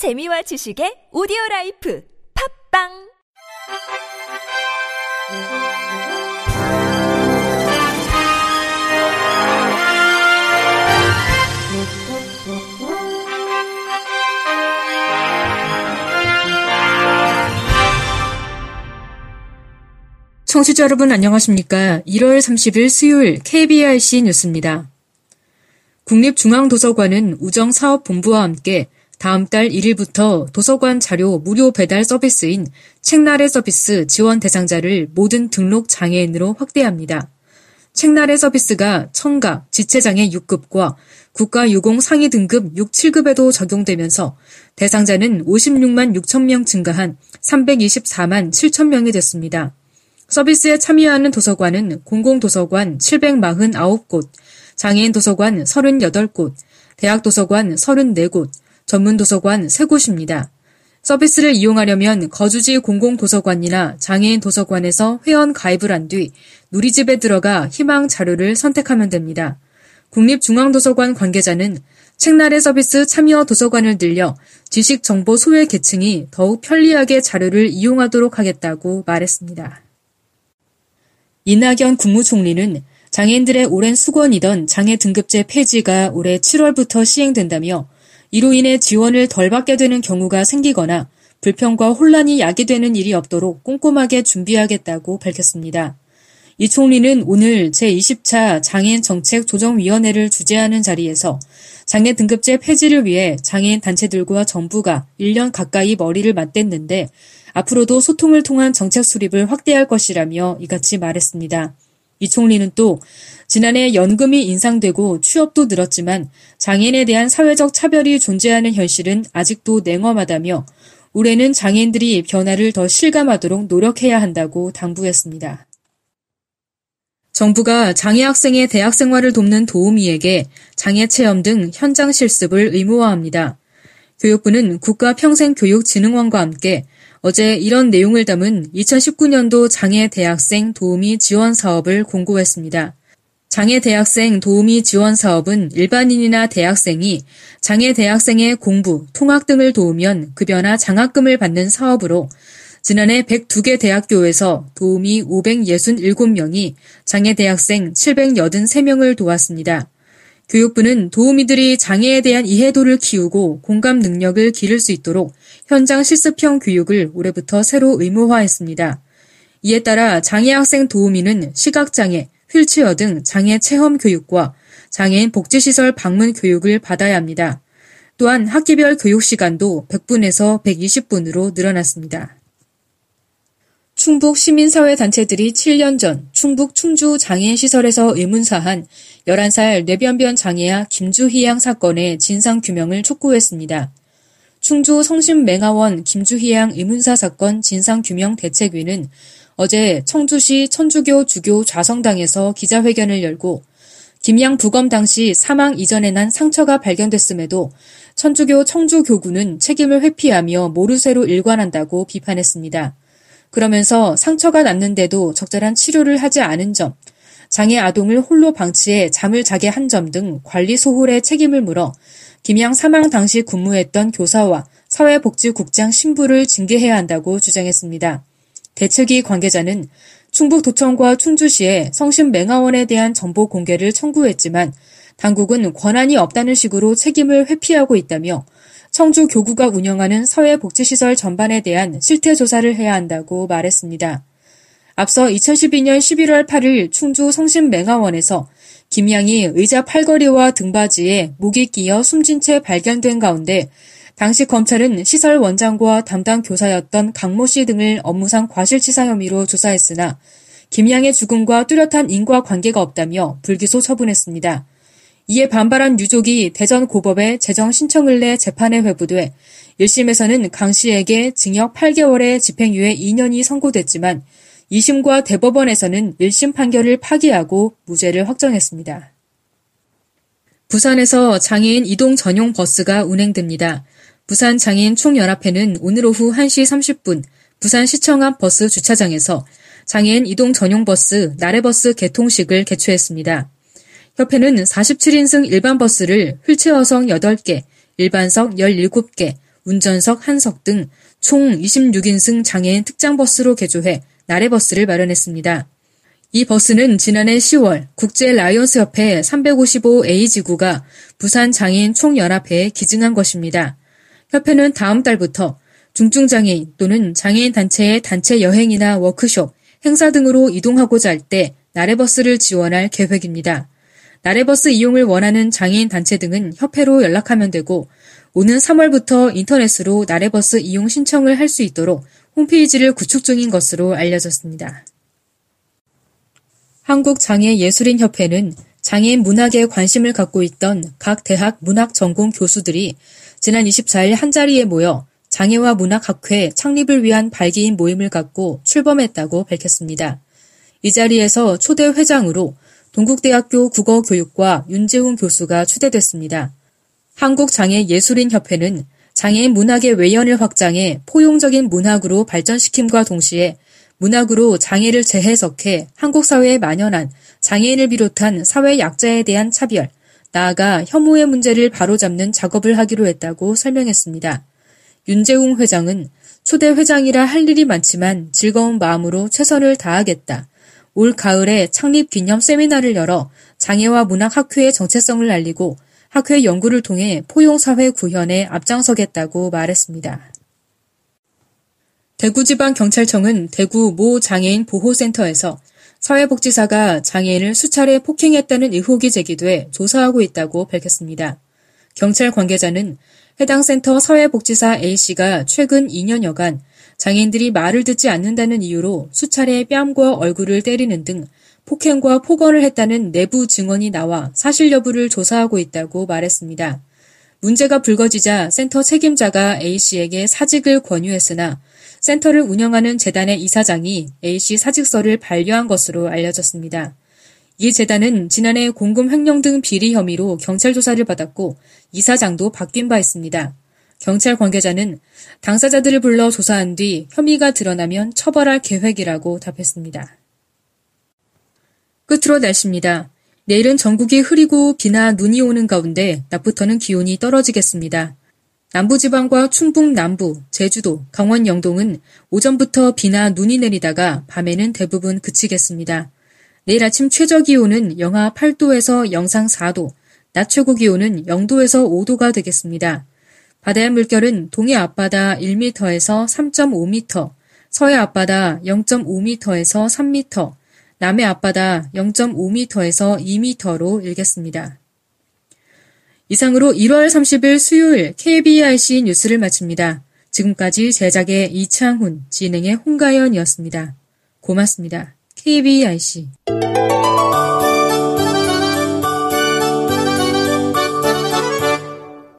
재미와 지식의 오디오 라이프 팝빵 청취자 여러분 안녕하십니까? 1월 30일 수요일 KBRC 뉴스입니다. 국립중앙도서관은 우정사업본부와 함께 다음 달 1일부터 도서관 자료 무료 배달 서비스인 책나래 서비스 지원 대상자를 모든 등록 장애인으로 확대합니다. 책나래 서비스가 청각, 지체장애 6급과 국가유공 상위 등급 6, 7급에도 적용되면서 대상자는 56만 6천 명 증가한 324만 7천 명이 됐습니다. 서비스에 참여하는 도서관은 공공도서관 749곳, 장애인 도서관 38곳, 대학 도서관 34곳, 전문 도서관 3곳입니다. 서비스를 이용하려면 거주지 공공도서관이나 장애인 도서관에서 회원 가입을 한 뒤 누리집에 들어가 희망 자료를 선택하면 됩니다. 국립중앙도서관 관계자는 책날의 서비스 참여 도서관을 늘려 지식 정보 소외 계층이 더욱 편리하게 자료를 이용하도록 하겠다고 말했습니다. 이낙연 국무총리는 장애인들의 오랜 수건이던 장애 등급제 폐지가 올해 7월부터 시행된다며 이로 인해 지원을 덜 받게 되는 경우가 생기거나 불평과 혼란이 야기되는 일이 없도록 꼼꼼하게 준비하겠다고 밝혔습니다. 이 총리는 오늘 제20차 장애인 정책 조정위원회를 주재하는 자리에서 장애 등급제 폐지를 위해 장애인 단체들과 정부가 1년 가까이 머리를 맞댔는데 앞으로도 소통을 통한 정책 수립을 확대할 것이라며 이같이 말했습니다. 이 총리는 또 지난해 연금이 인상되고 취업도 늘었지만 장애인에 대한 사회적 차별이 존재하는 현실은 아직도 냉엄하다며 올해는 장애인들이 변화를 더 실감하도록 노력해야 한다고 당부했습니다. 정부가 장애 학생의 대학 생활을 돕는 도우미에게 장애 체험 등 현장 실습을 의무화합니다. 교육부는 국가평생교육진흥원과 함께 어제 이런 내용을 담은 2019년도 장애 대학생 도우미 지원 사업을 공고했습니다. 장애 대학생 도우미 지원 사업은 일반인이나 대학생이 장애 대학생의 공부, 통학 등을 도우면 급여나 장학금을 받는 사업으로 지난해 102개 대학교에서 도우미 567명이 장애 대학생 783명을 도왔습니다. 교육부는 도우미들이 장애에 대한 이해도를 키우고 공감 능력을 기를 수 있도록 현장 실습형 교육을 올해부터 새로 의무화했습니다. 이에 따라 장애 학생 도우미는 시각장애, 휠체어 등 장애 체험 교육과 장애인 복지시설 방문 교육을 받아야 합니다. 또한 학기별 교육 시간도 100분에서 120분으로 늘어났습니다. 충북 시민사회 단체들이 7년 전 충북 충주 장애인 시설에서 의문사한 11살 뇌변변 장애아 김주희 양 사건의 진상 규명을 촉구했습니다. 충주 성심맹아원 김주희 양 의문사 사건 진상규명 대책위는 어제 청주시 천주교 주교 좌성당에서 기자회견을 열고 김양 부검 당시 사망 이전에 난 상처가 발견됐음에도 천주교 청주교구는 책임을 회피하며 모르쇠로 일관한다고 비판했습니다. 그러면서 상처가 났는데도 적절한 치료를 하지 않은 점, 장애 아동을 홀로 방치해 잠을 자게 한 점 등 관리 소홀의 책임을 물어 김양 사망 당시 근무했던 교사와 사회복지국장 신부를 징계해야 한다고 주장했습니다. 대책위 관계자는 충북도청과 충주시에 성심맹아원에 대한 정보 공개를 청구했지만 당국은 권한이 없다는 식으로 책임을 회피하고 있다며 청주 교구가 운영하는 사회복지시설 전반에 대한 실태 조사를 해야 한다고 말했습니다. 앞서 2012년 11월 8일 충주 성심맹아원에서 김양이 의자 팔걸이와 등받이에 목이 끼어 숨진 채 발견된 가운데 당시 검찰은 시설 원장과 담당 교사였던 강모 씨 등을 업무상 과실치사 혐의로 조사했으나 김양의 죽음과 뚜렷한 인과 관계가 없다며 불기소 처분했습니다. 이에 반발한 유족이 대전 고법에 재정 신청을 내 재판에 회부돼 1심에서는 강 씨에게 징역 8개월의 집행유예 2년이 선고됐지만 2심과 대법원에서는 1심 판결을 파기하고 무죄를 확정했습니다. 부산에서 장애인 이동 전용 버스가 운행됩니다. 부산 장애인 총연합회는 오늘 오후 1시 30분 부산시청 앞 버스 주차장에서 장애인 이동 전용 버스 나래버스 개통식을 개최했습니다. 협회는 47인승 일반 버스를 휠체어석 8개, 일반석 17개, 운전석 한석 등 총 26인승 장애인 특장 버스로 개조해 나래 버스를 마련했습니다. 이 버스는 지난해 10월 국제 라이온스 협회 355A 지구가 부산 장애인 총연합회에 기증한 것입니다. 협회는 다음 달부터 중증장애인 또는 장애인 단체의 단체 여행이나 워크숍, 행사 등으로 이동하고자 할 때 나래버스를 지원할 계획입니다. 나래버스 이용을 원하는 장애인 단체 등은 협회로 연락하면 되고 오는 3월부터 인터넷으로 나래버스 이용 신청을 할 수 있도록 홈페이지를 구축 중인 것으로 알려졌습니다. 한국장애예술인협회는 장애인 문학에 관심을 갖고 있던 각 대학 문학 전공 교수들이 지난 24일 한자리에 모여 장애와 문학학회 창립을 위한 발기인 모임을 갖고 출범했다고 밝혔습니다. 이 자리에서 초대 회장으로 동국대학교 국어교육과 윤재훈 교수가 추대됐습니다. 한국장애예술인협회는 장애인 문학의 외연을 확장해 포용적인 문학으로 발전시킴과 동시에 문학으로 장애를 재해석해 한국 사회에 만연한 장애인을 비롯한 사회 약자에 대한 차별, 나아가 혐오의 문제를 바로잡는 작업을 하기로 했다고 설명했습니다. 윤재웅 회장은 초대 회장이라 할 일이 많지만 즐거운 마음으로 최선을 다하겠다. 올 가을에 창립 기념 세미나를 열어 장애와 문학 학회의 정체성을 알리고 학회 연구를 통해 포용사회 구현에 앞장서겠다고 말했습니다. 대구지방경찰청은 대구 모 장애인 보호센터에서 사회복지사가 장애인을 수차례 폭행했다는 의혹이 제기돼 조사하고 있다고 밝혔습니다. 경찰 관계자는 해당 센터 사회복지사 A씨가 최근 2년여간 장애인들이 말을 듣지 않는다는 이유로 수차례 뺨과 얼굴을 때리는 등 폭행과 폭언을 했다는 내부 증언이 나와 사실 여부를 조사하고 있다고 말했습니다. 문제가 불거지자 센터 책임자가 A씨에게 사직을 권유했으나 센터를 운영하는 재단의 이사장이 A씨 사직서를 반려한 것으로 알려졌습니다. 이 재단은 지난해 공금 횡령 등 비리 혐의로 경찰 조사를 받았고 이사장도 바뀐 바 있습니다. 경찰 관계자는 당사자들을 불러 조사한 뒤 혐의가 드러나면 처벌할 계획이라고 답했습니다. 끝으로 날씨입니다. 내일은 전국이 흐리고 비나 눈이 오는 가운데 낮부터는 기온이 떨어지겠습니다. 남부지방과 충북 남부, 제주도, 강원 영동은 오전부터 비나 눈이 내리다가 밤에는 대부분 그치겠습니다. 내일 아침 최저 기온은 영하 8도에서 영상 4도, 낮 최고 기온은 0도에서 5도가 되겠습니다. 바다의 물결은 동해 앞바다 1m에서 3.5m, 서해 앞바다 0.5m에서 3m, 남해 앞바다 0.5m에서 2m로 일겠습니다. 이상으로 1월 30일 수요일 KBRC 뉴스를 마칩니다. 지금까지 제작의 이창훈, 진행의 홍가연이었습니다. 고맙습니다. KBRC